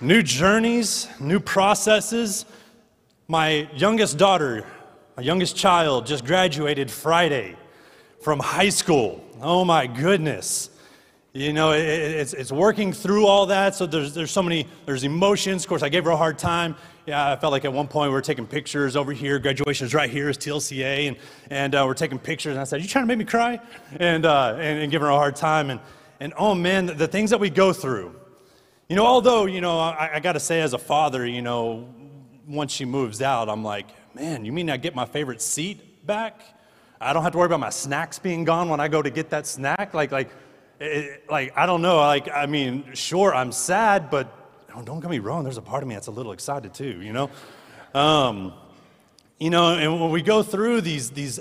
New journeys, new processes. My youngest daughter, my youngest child, just graduated Friday from high school. Oh my goodness. You know, it, it's, it's working through all that. So there's, there's so many, there's emotions. Of course, I gave her a hard time. Yeah, I felt like at one point we were taking pictures over here. Graduation is right here is TLCA. And, and uh, we're taking pictures. And I said, you trying to make me cry? And, uh, and, and giving her a hard time. And, and oh man, the, the things that we go through. You know, although, you know, I, I got to say as a father, you know, once she moves out, I'm like, man, you mean I get my favorite seat back? I don't have to worry about my snacks being gone when I go to get that snack? Like, like, it, like, I don't know. Like, I mean, sure, I'm sad, but don't get me wrong, there's a part of me that's a little excited too, you know? Um, you know, and when we go through these, these,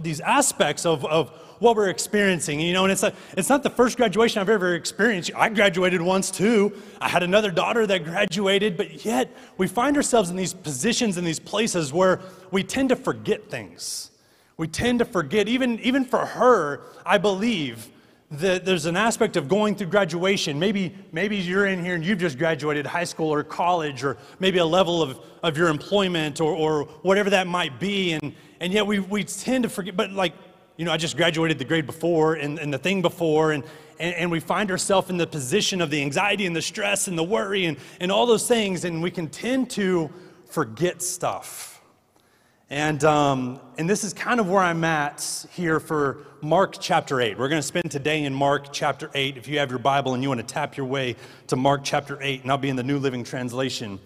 these aspects of, of what we're experiencing, you know, and it's, like, it's not the first graduation I've ever experienced. I graduated once too. I had another daughter that graduated, but yet we find ourselves in these positions, in these places where we tend to forget things. We tend to forget, even, even for her, I believe, that there's an aspect of going through graduation. Maybe, maybe you're in here and you've just graduated high school or college, or maybe a level of, of your employment or, or whatever that might be. And, and yet we, we tend to forget, but like, you know, I just graduated the grade before and, and the thing before, and, and, and we find ourselves in the position of the anxiety and the stress and the worry and, and all those things, and we can tend to forget stuff. And, um, and this is kind of where I'm at here for Mark chapter 8. We're going to spend today in Mark chapter 8. If you have your Bible and you want to tap your way to Mark chapter 8, and I'll be in the New Living Translation.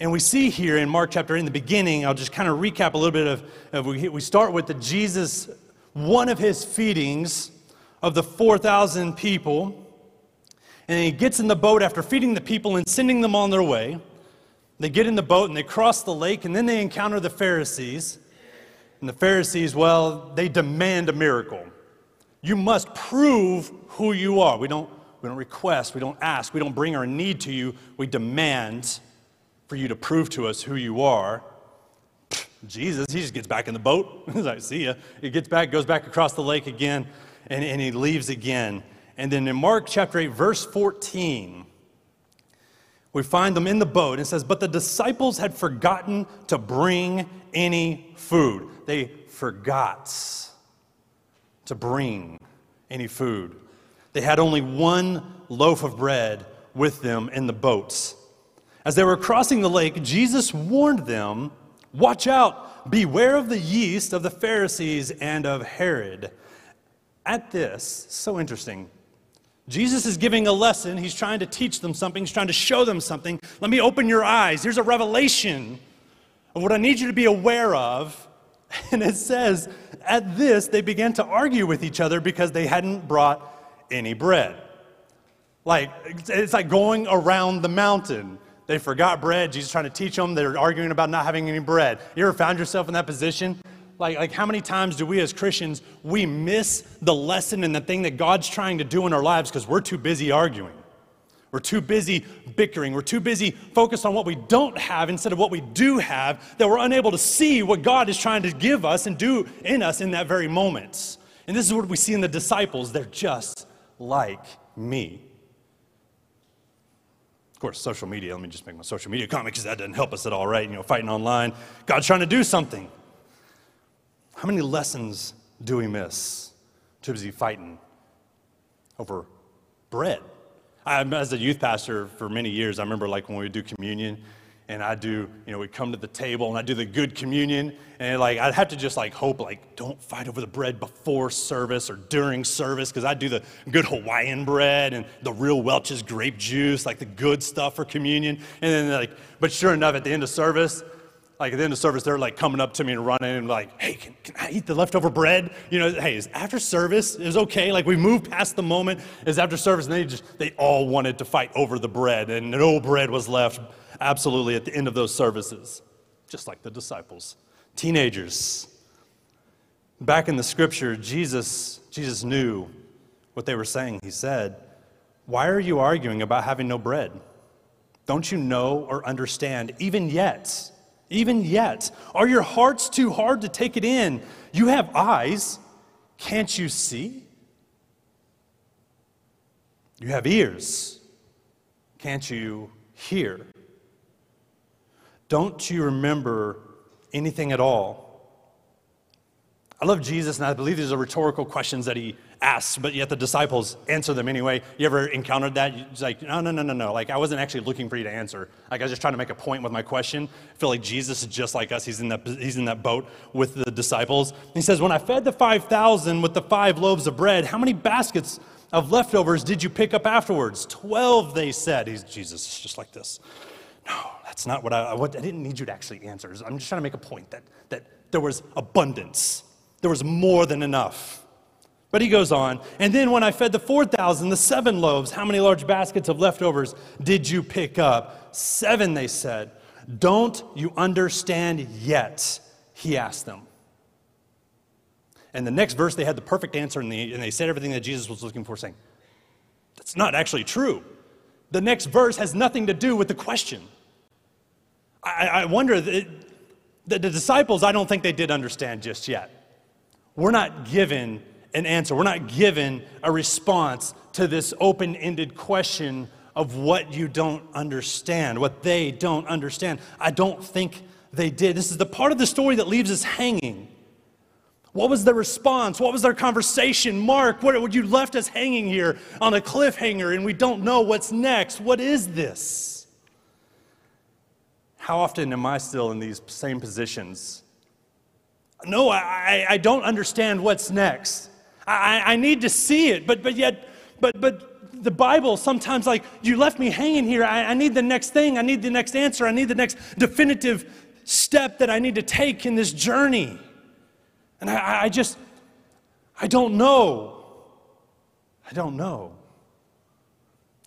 And we see here in Mark chapter in the beginning, I'll just kind of recap a little bit of, of we, we start with the Jesus, one of his feedings of the 4,000 people. And he gets in the boat after feeding the people and sending them on their way. They get in the boat and they cross the lake, and then they encounter the Pharisees. And the Pharisees, well, they demand a miracle. You must prove who you are. We don't, we don't request, we don't ask, we don't bring our need to you. We demand for you to prove to us who you are. Jesus, he just gets back in the boat. He's like, see ya. He gets back, goes back across the lake again, and, and he leaves again. And then in Mark chapter 8, verse 14, we find them in the boat. And it says, But the disciples had forgotten to bring any food. They forgot to bring any food. They had only one loaf of bread with them in the boats. As they were crossing the lake, Jesus warned them Watch out, beware of the yeast of the Pharisees and of Herod. At this, so interesting, Jesus is giving a lesson. He's trying to teach them something. He's trying to show them something. Let me open your eyes. Here's a revelation of what I need you to be aware of. And it says, at this, they began to argue with each other because they hadn't brought any bread. Like, it's like going around the mountain. They forgot bread. Jesus trying to teach them. They're arguing about not having any bread. You ever found yourself in that position? like, like how many times do we as Christians, we miss the lesson and the thing that God's trying to do in our lives because we're too busy arguing. We're too busy bickering. We're too busy focused on what we don't have instead of what we do have, that we're unable to see what God is trying to give us and do in us in that very moment. And this is what we see in the disciples. They're just like me. Of course, social media, let me just make my social media comment because that doesn't help us at all, right? You know, fighting online. God's trying to do something. How many lessons do we miss? Too busy fighting over bread. I, as a youth pastor for many years, I remember like when we would do communion, and I do, you know, we come to the table and I do the good communion, and like I'd have to just like hope like don't fight over the bread before service or during service because I do the good Hawaiian bread and the real Welch's grape juice, like the good stuff for communion, and then like, but sure enough, at the end of service, like at the end of service, they're like coming up to me and running and like, hey, can, can I eat the leftover bread? You know, hey, is after service is okay. Like we moved past the moment is after service, and they just they all wanted to fight over the bread, and no bread was left absolutely at the end of those services, just like the disciples, teenagers. Back in the scripture, Jesus Jesus knew what they were saying. He said, "Why are you arguing about having no bread? Don't you know or understand even yet?" even yet? Are your hearts too hard to take it in? You have eyes, can't you see? You have ears, can't you hear? Don't you remember anything at all? I love Jesus, and I believe these are rhetorical questions that he asks, but yet the disciples answer them anyway. You ever encountered that? It's like, no, no, no, no, no. Like, I wasn't actually looking for you to answer. Like, I was just trying to make a point with my question. I feel like Jesus is just like us. He's in that, he's in that boat with the disciples. He says, When I fed the 5,000 with the five loaves of bread, how many baskets of leftovers did you pick up afterwards? Twelve, they said. He's, Jesus is just like this. No, that's not what I, what, I didn't need you to actually answer. I'm just trying to make a point that, that there was abundance, there was more than enough. But he goes on, and then when I fed the 4,000, the seven loaves, how many large baskets of leftovers did you pick up? Seven, they said. Don't you understand yet? He asked them. And the next verse, they had the perfect answer, and they, and they said everything that Jesus was looking for, saying, That's not actually true. The next verse has nothing to do with the question. I, I wonder, that the, the disciples, I don't think they did understand just yet. We're not given an answer. We're not given a response to this open ended question of what you don't understand, what they don't understand. I don't think they did. This is the part of the story that leaves us hanging. What was their response? What was their conversation? Mark, what, you left us hanging here on a cliffhanger and we don't know what's next. What is this? How often am I still in these same positions? No, I, I don't understand what's next. I, I need to see it, but, but yet, but, but the Bible sometimes like, you left me hanging here. I, I need the next thing. I need the next answer. I need the next definitive step that I need to take in this journey. And I, I just, I don't know. I don't know.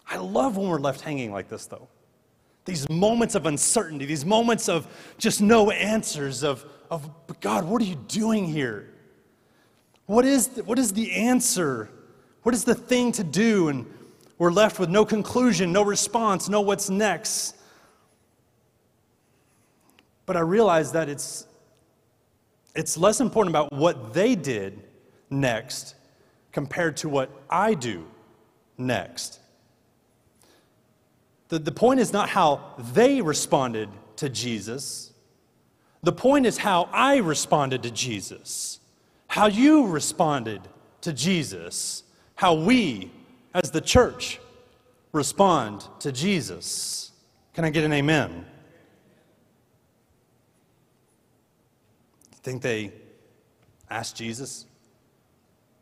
I love when we're left hanging like this, though. These moments of uncertainty, these moments of just no answers, of, of God, what are you doing here? What is, the, what is the answer? What is the thing to do? And we're left with no conclusion, no response, no what's next. But I realize that it's, it's less important about what they did next compared to what I do next. The, the point is not how they responded to Jesus, the point is how I responded to Jesus how you responded to Jesus, how we as the church respond to Jesus. Can I get an amen? Think they asked Jesus?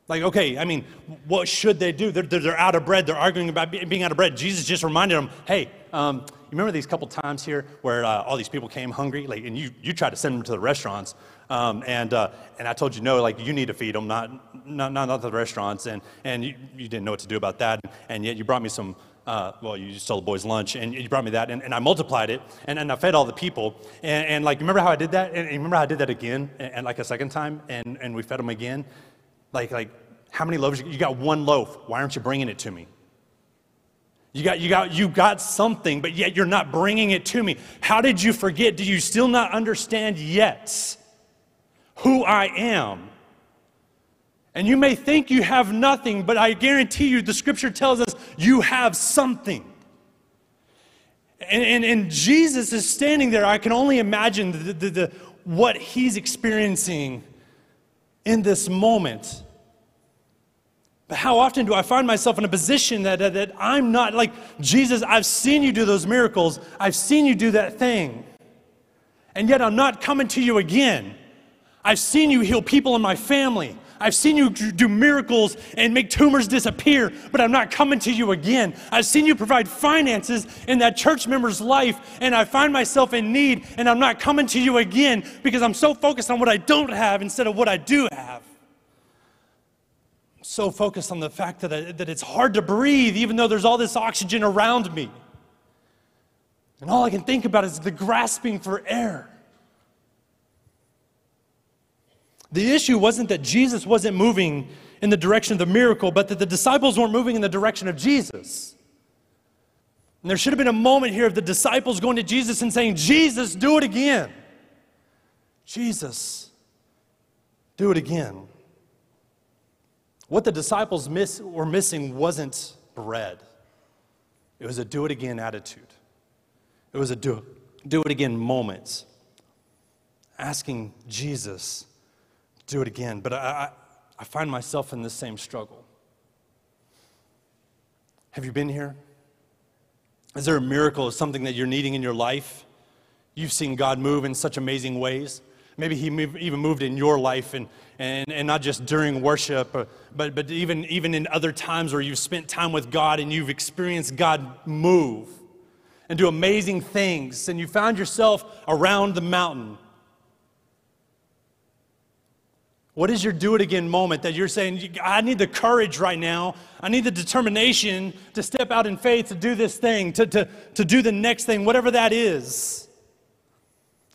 Like, okay, I mean, what should they do? They're, they're, out of bread. They're arguing about being out of bread. Jesus just reminded them, hey, um, you remember these couple times here where uh, all these people came hungry? Like, and you, you tried to send them to the restaurants. Um, and, uh, and I told you, no, like, you need to feed them, not, not, not, not the restaurants. And, and you, you didn't know what to do about that. And yet you brought me some, uh, well, you stole the boys' lunch, and you brought me that, and, and I multiplied it, and, and I fed all the people. And, and like, remember how I did that? And, and remember how I did that again, and, and, like a second time, and, and we fed them again? Like, like, how many loaves? You got one loaf. Why aren't you bringing it to me? You got, you, got, you got something, but yet you're not bringing it to me. How did you forget? Do you still not understand yet who I am? And you may think you have nothing, but I guarantee you the scripture tells us you have something. And, and, and Jesus is standing there. I can only imagine the, the, the, what he's experiencing in this moment. But how often do I find myself in a position that, that, that, I'm not like, Jesus, I've seen you do those miracles, I've seen you do that thing, and yet I'm not coming to you again. I've seen you heal people in my family. I've seen you do miracles and make tumors disappear, but I'm not coming to you again. I've seen you provide finances in that church member's life, and I find myself in need, and I'm not coming to you again because I'm so focused on what I don't have instead of what I do have so focused on the fact that, I, that it's hard to breathe, even though there's all this oxygen around me. And all I can think about is the grasping for air. The issue wasn't that Jesus wasn't moving in the direction of the miracle, but that the disciples weren't moving in the direction of Jesus. And there should have been a moment here of the disciples going to Jesus and saying, Jesus, do it again. Jesus, do it again. What the disciples miss, were missing wasn't bread. It was a do it again attitude. It was a do, do it again moment. Asking Jesus do it again. But I, I, I find myself in the same struggle. Have you been here? Is there a miracle or something that you're needing in your life? You've seen God move in such amazing ways. Maybe He move, even moved in your life and, and, and not just during worship, but, but, but even, even in other times where you've spent time with God and you've experienced God move and do amazing things, and you found yourself around the mountain. What is your do it again moment that you're saying, I need the courage right now. I need the determination to step out in faith to do this thing, to, to, to do the next thing, whatever that is.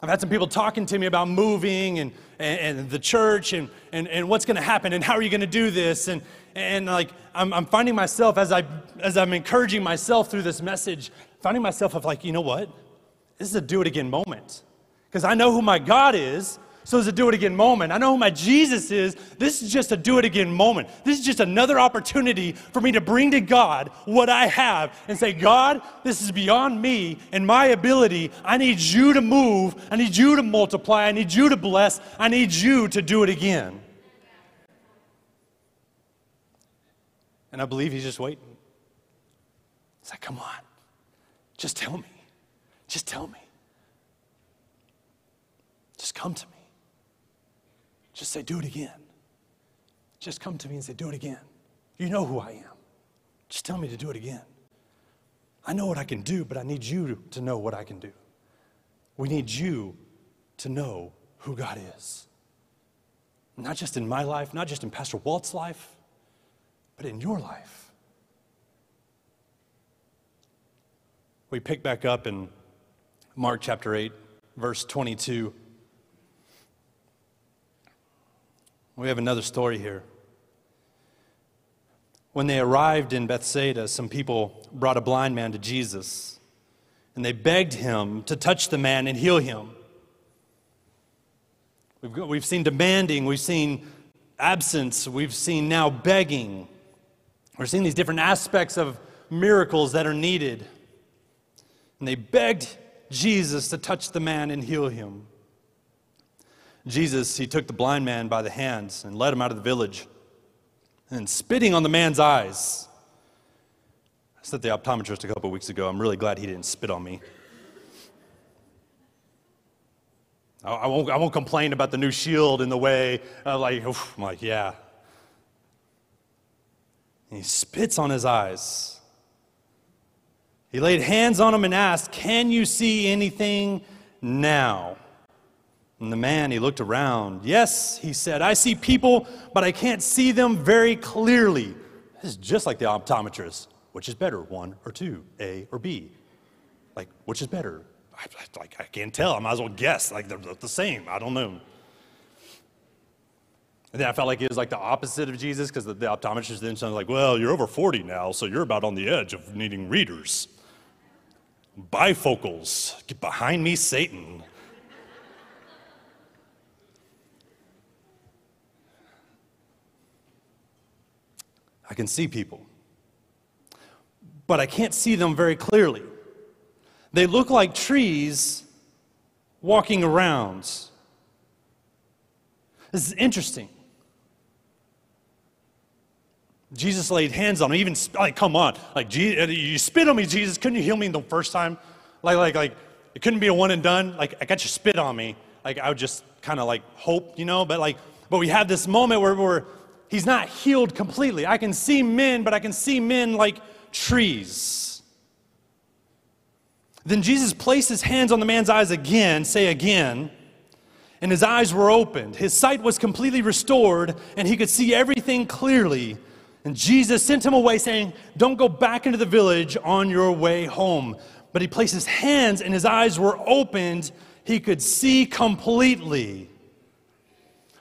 I've had some people talking to me about moving and, and, and the church and, and, and what's going to happen and how are you going to do this. And, and like, I'm, I'm finding myself as, I, as I'm encouraging myself through this message, finding myself of like, you know what? This is a do it again moment. Because I know who my God is. So it's a do it again moment. I know who my Jesus is. This is just a do it again moment. This is just another opportunity for me to bring to God what I have and say, God, this is beyond me and my ability. I need you to move. I need you to multiply. I need you to bless. I need you to do it again. And I believe he's just waiting. He's like, come on, just tell me. Just tell me. Just come to me. Just say, do it again. Just come to me and say, do it again. You know who I am. Just tell me to do it again. I know what I can do, but I need you to know what I can do. We need you to know who God is. Not just in my life, not just in Pastor Walt's life, but in your life. We pick back up in Mark chapter 8, verse 22. We have another story here. When they arrived in Bethsaida, some people brought a blind man to Jesus, and they begged him to touch the man and heal him. We've, got, we've seen demanding, we've seen absence, we've seen now begging. We're seeing these different aspects of miracles that are needed. And they begged Jesus to touch the man and heal him. Jesus, he took the blind man by the hands and led him out of the village. And spitting on the man's eyes, I said the optometrist a couple weeks ago, I'm really glad he didn't spit on me. I won't, I won't complain about the new shield in the way, of like, oof, I'm like, yeah. And he spits on his eyes. He laid hands on him and asked, Can you see anything now? And the man, he looked around. Yes, he said, I see people, but I can't see them very clearly. This is just like the optometrist. Which is better, one or two, A or B? Like, which is better? I, like, I can't tell. I might as well guess. Like, they're the same. I don't know. And then I felt like it was like the opposite of Jesus because the, the optometrist then sounded like, well, you're over 40 now, so you're about on the edge of needing readers. Bifocals, get behind me, Satan. I can see people, but I can't see them very clearly. They look like trees walking around. This is interesting. Jesus laid hands on him. Even like, come on, like uh, you spit on me, Jesus. Couldn't you heal me the first time? Like, like, like it couldn't be a one and done. Like I got you spit on me. Like I would just kind of like hope, you know. But like, but we have this moment where we're he's not healed completely. I can see men, but I can see men like trees. Then Jesus placed his hands on the man's eyes again, say again, and his eyes were opened. His sight was completely restored, and he could see everything clearly. And Jesus sent him away, saying, Don't go back into the village on your way home. But he placed his hands, and his eyes were opened. He could see completely.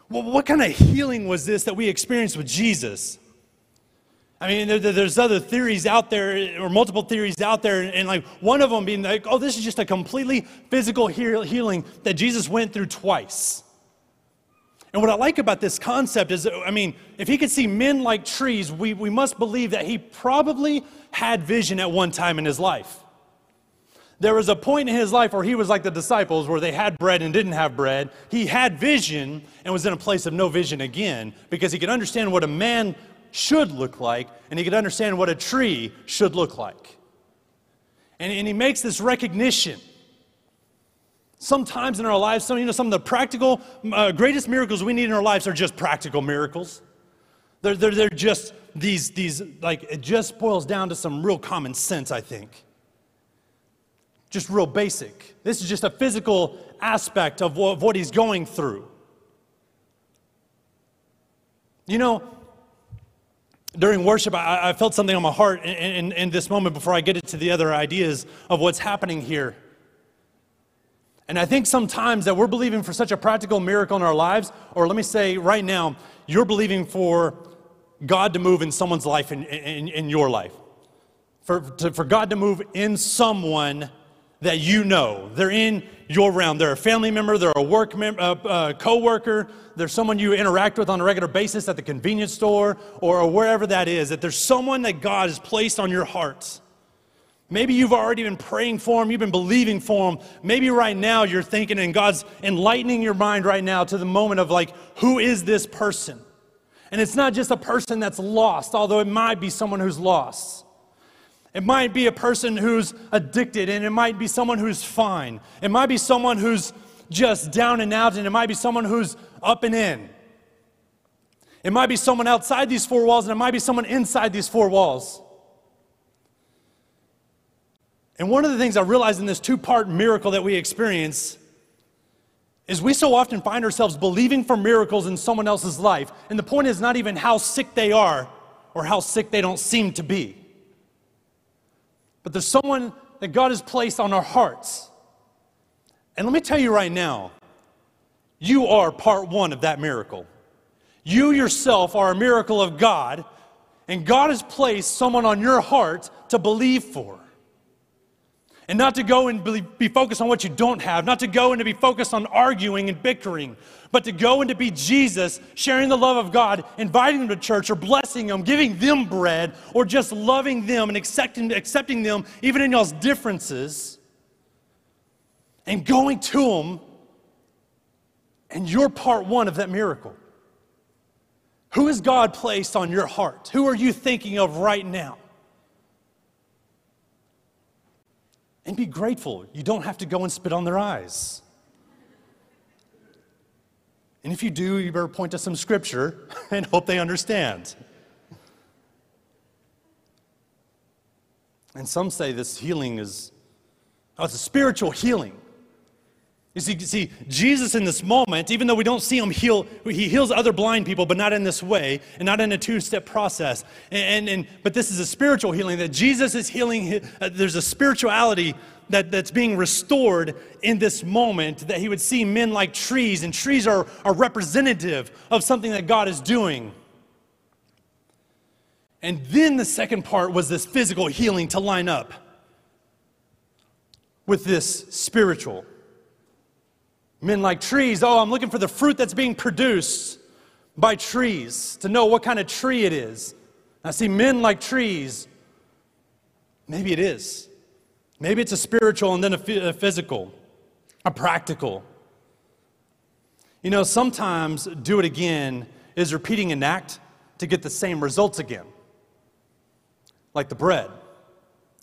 Well, what kind of healing was this that we experienced with Jesus? I mean, there, there's other theories out there, or multiple theories out there, and like one of them being like, oh, this is just a completely physical healing that Jesus went through twice. And what I like about this concept is, I mean, if he could see men like trees, we, we must believe that he probably had vision at one time in his life. There was a point in his life where he was like the disciples, where they had bread and didn't have bread. He had vision and was in a place of no vision again because he could understand what a man should look like and he could understand what a tree should look like. And, and he makes this recognition Sometimes in our lives, some, you know, some of the practical, uh, greatest miracles we need in our lives are just practical miracles. They're, they're, they're just these, these, like, it just boils down to some real common sense, I think. Just real basic. This is just a physical aspect of what, of what he's going through. You know, during worship, I, I felt something on my heart in, in, in this moment before I get into the other ideas of what's happening here. And I think sometimes that we're believing for such a practical miracle in our lives, or let me say right now, you're believing for God to move in someone's life, in, in, in your life. For, to, for God to move in someone that you know. They're in your realm. They're a family member, they're a work mem- uh, uh, co-worker, they're someone you interact with on a regular basis at the convenience store or, or wherever that is. That there's someone that God has placed on your heart Maybe you've already been praying for them, you've been believing for them. Maybe right now you're thinking, and God's enlightening your mind right now to the moment of like, who is this person? And it's not just a person that's lost, although it might be someone who's lost. It might be a person who's addicted, and it might be someone who's fine. It might be someone who's just down and out, and it might be someone who's up and in. It might be someone outside these four walls, and it might be someone inside these four walls. And one of the things I realized in this two part miracle that we experience is we so often find ourselves believing for miracles in someone else's life. And the point is not even how sick they are or how sick they don't seem to be. But there's someone that God has placed on our hearts. And let me tell you right now, you are part one of that miracle. You yourself are a miracle of God, and God has placed someone on your heart to believe for. And not to go and be focused on what you don't have, not to go and to be focused on arguing and bickering, but to go and to be Jesus, sharing the love of God, inviting them to church or blessing them, giving them bread, or just loving them and accepting, accepting them even in y'all's differences, and going to them, and you're part one of that miracle. Who has God placed on your heart? Who are you thinking of right now? and be grateful. You don't have to go and spit on their eyes. And if you do, you better point to some scripture and hope they understand. And some say this healing is, oh, it's a spiritual healing. You see, see, Jesus in this moment, even though we don't see him heal, he heals other blind people, but not in this way, and not in a two-step process. And, and, and but this is a spiritual healing that Jesus is healing. Uh, there's a spirituality that, that's being restored in this moment. That he would see men like trees, and trees are, are representative of something that God is doing. And then the second part was this physical healing to line up with this spiritual. Men like trees, oh, I'm looking for the fruit that's being produced by trees to know what kind of tree it is. I see men like trees. Maybe it is. Maybe it's a spiritual and then a, physical, a practical. You know, sometimes do it again is repeating an act to get the same results again, like the bread.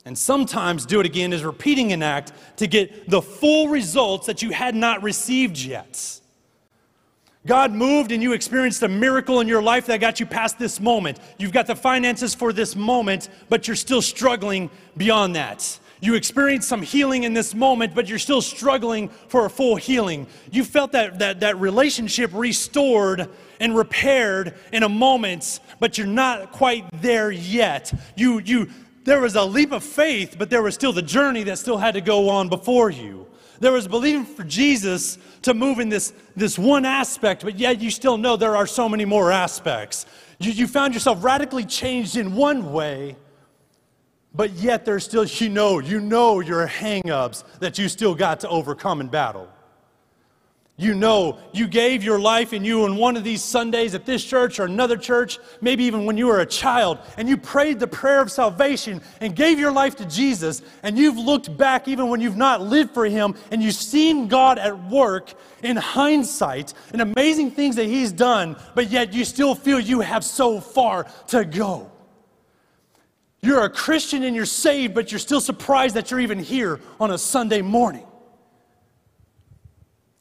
And sometimes do it again is repeating an act to get the full results that you had not received yet. God moved and you experienced a miracle in your life that got you past this moment. You've got the finances for this moment, but you're still struggling beyond that. You experienced some healing in this moment, but you're still struggling for a full healing. You felt that, that, that relationship restored and repaired in a moment, but you're not quite there yet. You, you, there was a leap of faith, but there was still the journey that still had to go on before you. There was believing for Jesus to move in this, this one aspect, but yet you still know there are so many more aspects. You, you found yourself radically changed in one way, but yet there's still, you know, you know your hang ups that you still got to overcome in battle. You know, you gave your life and you in one of these Sundays at this church or another church, maybe even when you were a child, and you prayed the prayer of salvation and gave your life to Jesus, and you've looked back even when you've not lived for Him, and you've seen God at work in hindsight and amazing things that He's done, but yet you still feel you have so far to go. You're a Christian and you're saved, but you're still surprised that you're even here on a Sunday morning.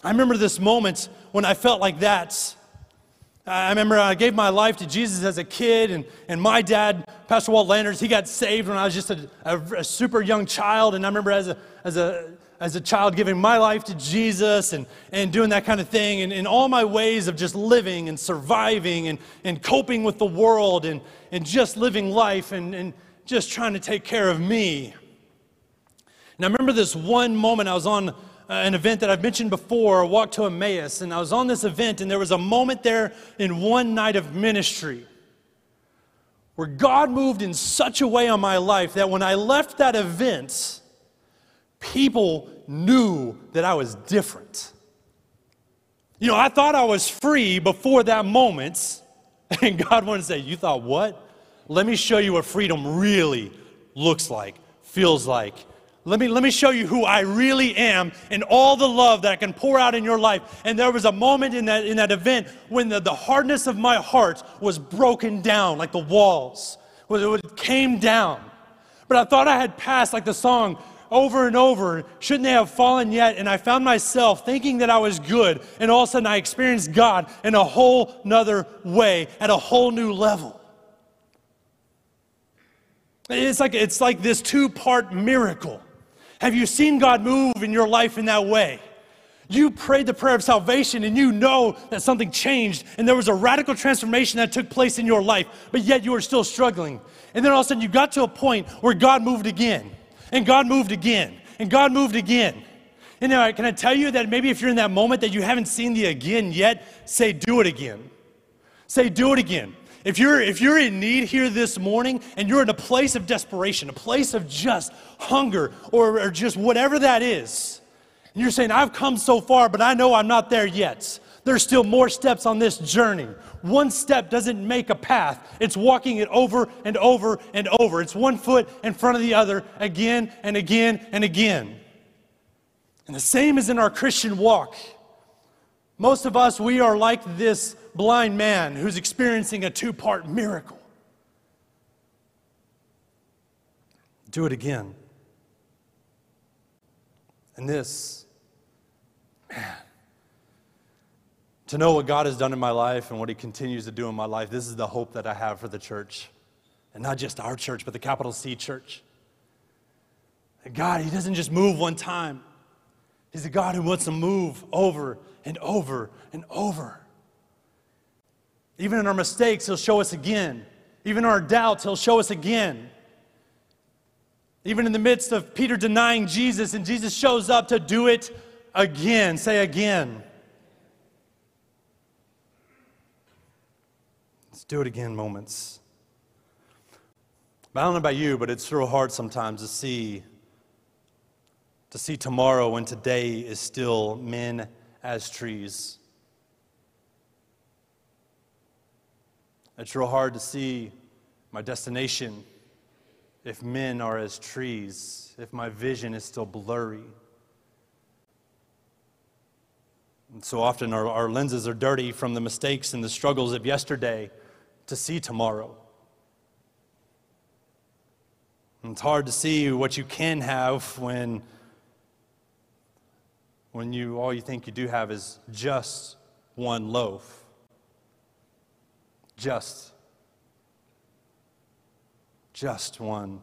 I remember this moment when I felt like that. I remember I gave my life to Jesus as a kid, and, and my dad, Pastor Walt Landers, he got saved when I was just a, a, a, super young child. And I remember as a, as a, as a child giving my life to Jesus and, and doing that kind of thing, and in all my ways of just living and surviving and, and coping with the world and, and just living life and, and just trying to take care of me. And I remember this one moment I was on Uh, an event that I've mentioned before, a walk to Emmaus, and I was on this event, and there was a moment there in one night of ministry where God moved in such a way on my life that when I left that event, people knew that I was different. You know, I thought I was free before that moment, and God wanted to say, You thought what? Let me show you what freedom really looks like, feels like, let me, let me show you who I really am and all the love that I can pour out in your life. And there was a moment in that, in that event when the, the hardness of my heart was broken down like the walls, when it came down. But I thought I had passed like the song over and over, shouldn't they have fallen yet? And I found myself thinking that I was good. And all of a sudden I experienced God in a whole nother way, at a whole new level. It's like, it's like this two part miracle. Have you seen God move in your life in that way? You prayed the prayer of salvation and you know that something changed and there was a radical transformation that took place in your life, but yet you were still struggling. And then all of a sudden you got to a point where God moved again, and God moved again, and God moved again. And now, can I tell you that maybe if you're in that moment that you haven't seen the again yet, say, do it again. Say, do it again. If you're, if you're in need here this morning and you're in a place of desperation, a place of just hunger or, or just whatever that is, and you're saying, I've come so far, but I know I'm not there yet. There's still more steps on this journey. One step doesn't make a path, it's walking it over and over and over. It's one foot in front of the other again and again and again. And the same is in our Christian walk. Most of us, we are like this blind man who's experiencing a two part miracle. Do it again. And this, man, to know what God has done in my life and what He continues to do in my life, this is the hope that I have for the church. And not just our church, but the capital C church. God, He doesn't just move one time, He's a God who wants to move over and over and over. Even in our mistakes, He'll show us again. Even in our doubts, He'll show us again. Even in the midst of Peter denying Jesus, and Jesus shows up to do it again. Say again. Let's do it again moments. I don't know about you, but it's real hard sometimes to see to see tomorrow when today is still men as trees. It's real hard to see my destination if men are as trees, if my vision is still blurry. And so often our, our lenses are dirty from the mistakes and the struggles of yesterday to see tomorrow. And it's hard to see what you can have when, when you, all you think you do have is just one loaf just, just one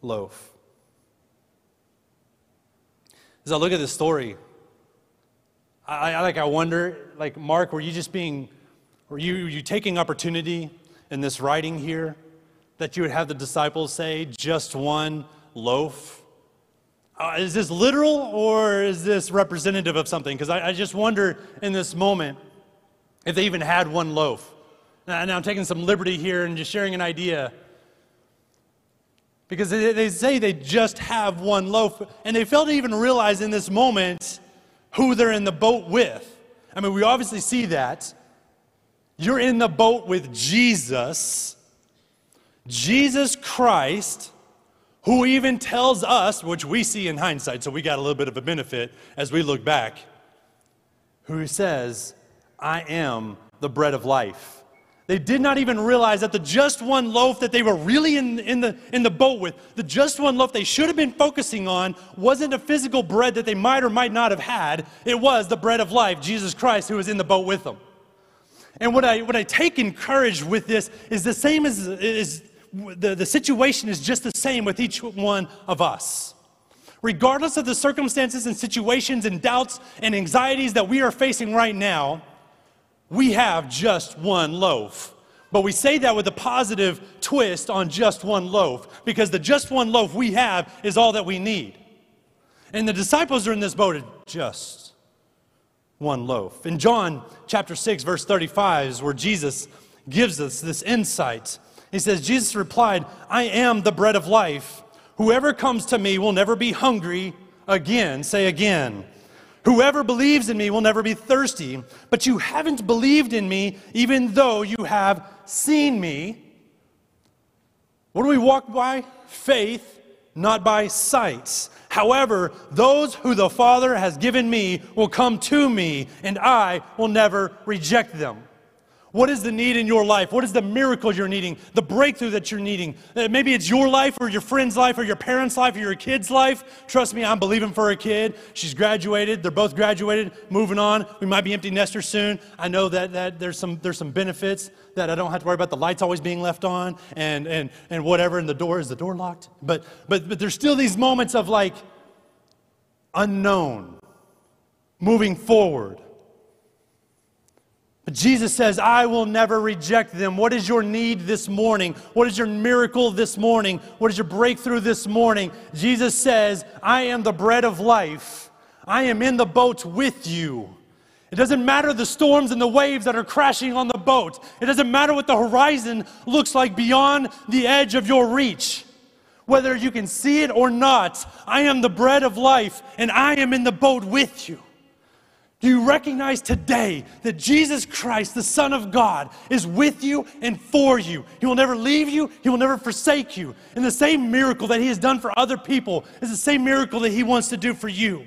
loaf. As I look at this story, I, I like I wonder, like Mark, were you just being, were you you taking opportunity in this writing here that you would have the disciples say just one loaf? Uh, is this literal or is this representative of something? Because I, I just wonder in this moment if they even had one loaf. Uh, now, I'm taking some liberty here and just sharing an idea. Because they, they say they just have one loaf, and they fail to even realize in this moment who they're in the boat with. I mean, we obviously see that. You're in the boat with Jesus, Jesus Christ, who even tells us, which we see in hindsight, so we got a little bit of a benefit as we look back, who says, I am the bread of life. They did not even realize that the just one loaf that they were really in, in, the, in the boat with, the just one loaf they should have been focusing on, wasn't a physical bread that they might or might not have had. It was the bread of life, Jesus Christ, who was in the boat with them. And what I, what I take encouraged with this is the same as, is the, the situation is just the same with each one of us. Regardless of the circumstances and situations and doubts and anxieties that we are facing right now, we have just one loaf. But we say that with a positive twist on just one loaf because the just one loaf we have is all that we need. And the disciples are in this boat at just one loaf. In John chapter 6, verse 35 is where Jesus gives us this insight. He says, Jesus replied, I am the bread of life. Whoever comes to me will never be hungry again. Say again. Whoever believes in me will never be thirsty, but you haven't believed in me even though you have seen me. What do we walk by? Faith, not by sights. However, those who the Father has given me will come to me, and I will never reject them. What is the need in your life? What is the miracle you're needing? The breakthrough that you're needing? Uh, maybe it's your life or your friend's life or your parents' life or your kid's life. Trust me, I'm believing for a kid. She's graduated. They're both graduated, moving on. We might be empty nesters soon. I know that, that there's, some, there's some benefits that I don't have to worry about the lights always being left on and, and, and whatever, and the door, is the door locked? But, but, but there's still these moments of like unknown, moving forward. But Jesus says, I will never reject them. What is your need this morning? What is your miracle this morning? What is your breakthrough this morning? Jesus says, I am the bread of life. I am in the boat with you. It doesn't matter the storms and the waves that are crashing on the boat. It doesn't matter what the horizon looks like beyond the edge of your reach. Whether you can see it or not, I am the bread of life and I am in the boat with you. Do you recognize today that Jesus Christ, the Son of God, is with you and for you? He will never leave you, He will never forsake you. And the same miracle that He has done for other people is the same miracle that He wants to do for you.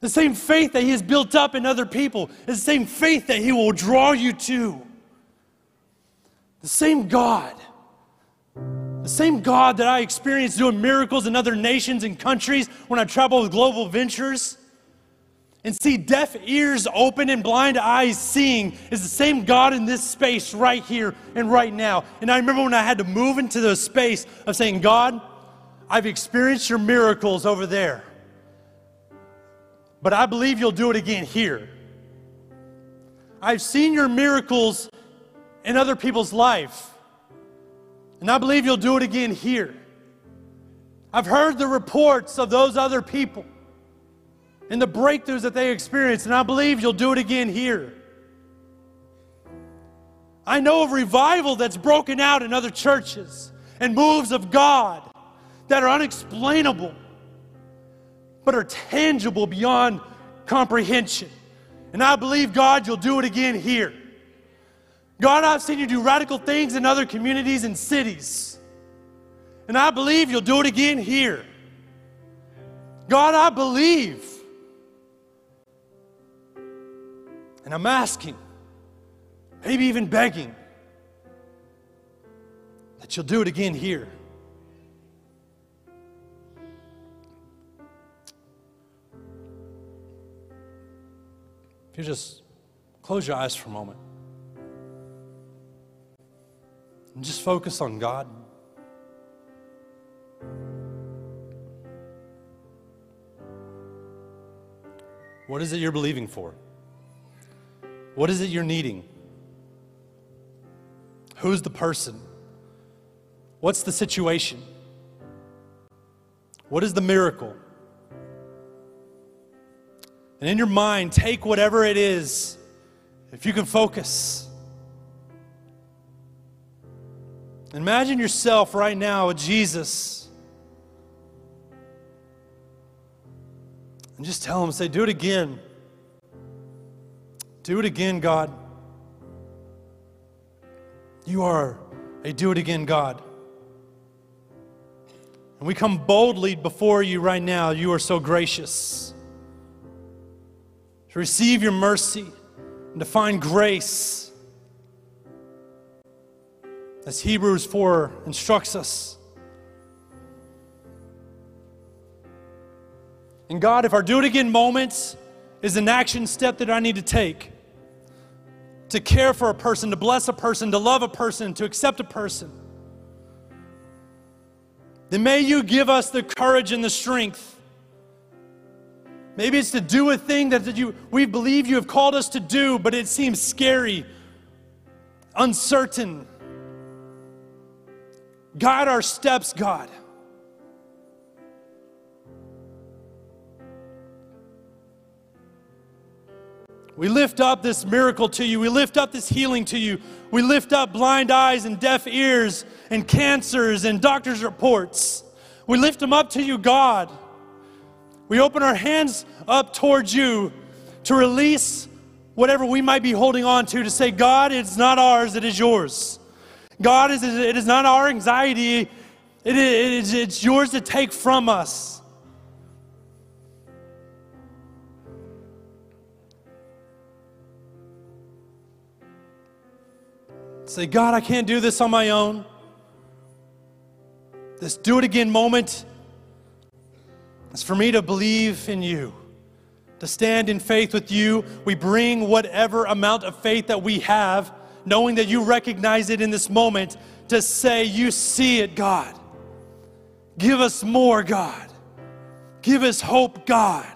The same faith that He has built up in other people is the same faith that He will draw you to. The same God. The same God that I experienced doing miracles in other nations and countries when I travel with Global Ventures and see deaf ears open and blind eyes seeing is the same God in this space right here and right now. And I remember when I had to move into the space of saying, God, I've experienced your miracles over there, but I believe you'll do it again here. I've seen your miracles in other people's life, and I believe you'll do it again here. I've heard the reports of those other people and the breakthroughs that they experienced. And I believe you'll do it again here. I know of revival that's broken out in other churches and moves of God that are unexplainable, but are tangible beyond comprehension. And I believe, God, you'll do it again here. God, I've seen you do radical things in other communities and cities. And I believe you'll do it again here. God, I believe And I'm asking, maybe even begging, that you'll do it again here. If you just close your eyes for a moment and just focus on God. What is it you're believing for? What is it you're needing? Who's the person? What's the situation? What is the miracle? And in your mind, take whatever it is, if you can focus. Imagine yourself right now with Jesus. And just tell him, say, do it again. Do it again, God. You are a do it again God. And we come boldly before you right now. You are so gracious. To receive your mercy and to find grace. As Hebrews 4 instructs us. And God, if our do it again moments is an action step that I need to take to care for a person, to bless a person, to love a person, to accept a person, then may you give us the courage and the strength. Maybe it's to do a thing that you, we believe you have called us to do, but it seems scary, uncertain. Guide our steps, God. We lift up this miracle to you. We lift up this healing to you. We lift up blind eyes and deaf ears and cancers and doctor's reports. We lift them up to you, God. We open our hands up towards you to release whatever we might be holding on to, to say, God, it's not ours, it is yours. God, it is not our anxiety, it is, it's yours to take from us. Say, God, I can't do this on my own. This do it again moment is for me to believe in you, to stand in faith with you. We bring whatever amount of faith that we have, knowing that you recognize it in this moment, to say, You see it, God. Give us more, God. Give us hope, God.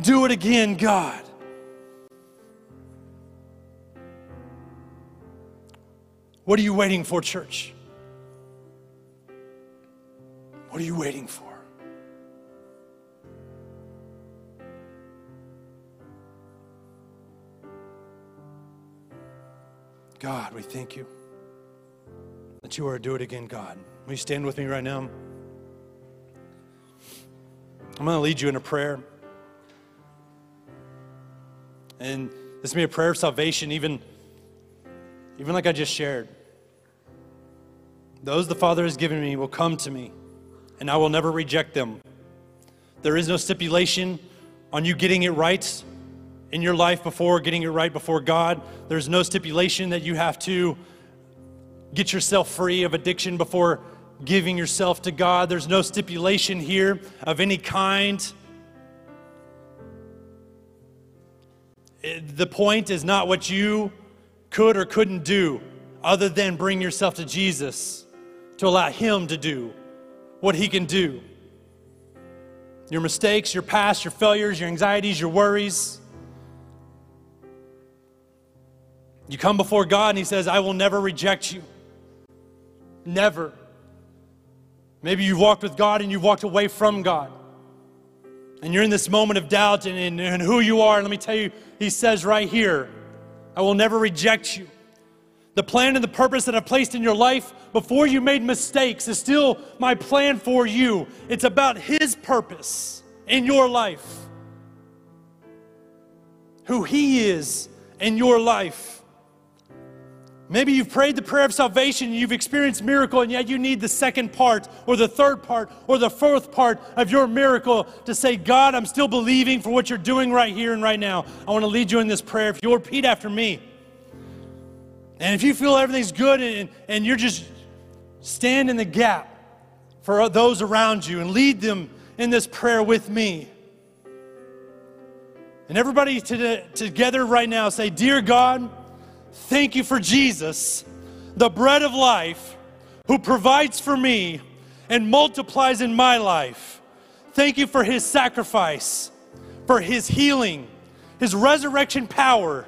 Do it again, God. What are you waiting for, church? What are you waiting for? God, we thank you that you are a do it again God. Will you stand with me right now? I'm going to lead you in a prayer. And this may be a prayer of salvation, even, even like I just shared. Those the Father has given me will come to me, and I will never reject them. There is no stipulation on you getting it right in your life before getting it right before God. There's no stipulation that you have to get yourself free of addiction before giving yourself to God. There's no stipulation here of any kind. The point is not what you could or couldn't do other than bring yourself to Jesus to allow Him to do what He can do. Your mistakes, your past, your failures, your anxieties, your worries. You come before God and He says, I will never reject you. Never. Maybe you've walked with God and you've walked away from God. And you're in this moment of doubt and, and, who you are. And let me tell you, He says right here, I will never reject you. The plan and the purpose that I've placed in your life before you made mistakes is still my plan for you. It's about His purpose in your life, who He is in your life. Maybe you've prayed the prayer of salvation, you've experienced miracle, and yet you need the second part, or the third part, or the fourth part of your miracle to say, God, I'm still believing for what you're doing right here and right now. I want to lead you in this prayer. If you'll repeat after me. And if you feel everything's good and, and you're just stand in the gap for those around you and lead them in this prayer with me. And everybody to, together right now say, Dear God, thank you for Jesus, the bread of life, who provides for me and multiplies in my life. Thank you for his sacrifice, for his healing, his resurrection power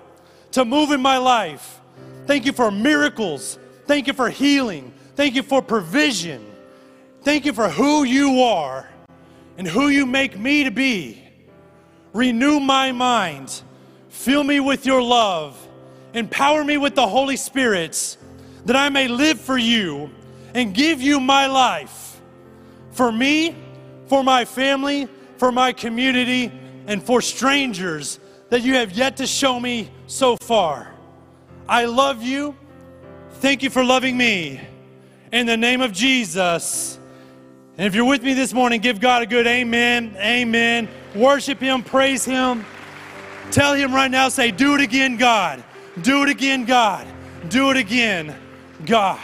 to move in my life. Thank you for miracles. Thank you for healing. Thank you for provision. Thank you for who you are and who you make me to be. Renew my mind. Fill me with your love. Empower me with the Holy Spirit that I may live for you and give you my life for me, for my family, for my community, and for strangers that you have yet to show me so far. I love you. Thank you for loving me. In the name of Jesus. And if you're with me this morning, give God a good amen, amen. Worship Him, praise Him. Tell Him right now, say, Do it again, God. Do it again, God. Do it again, God.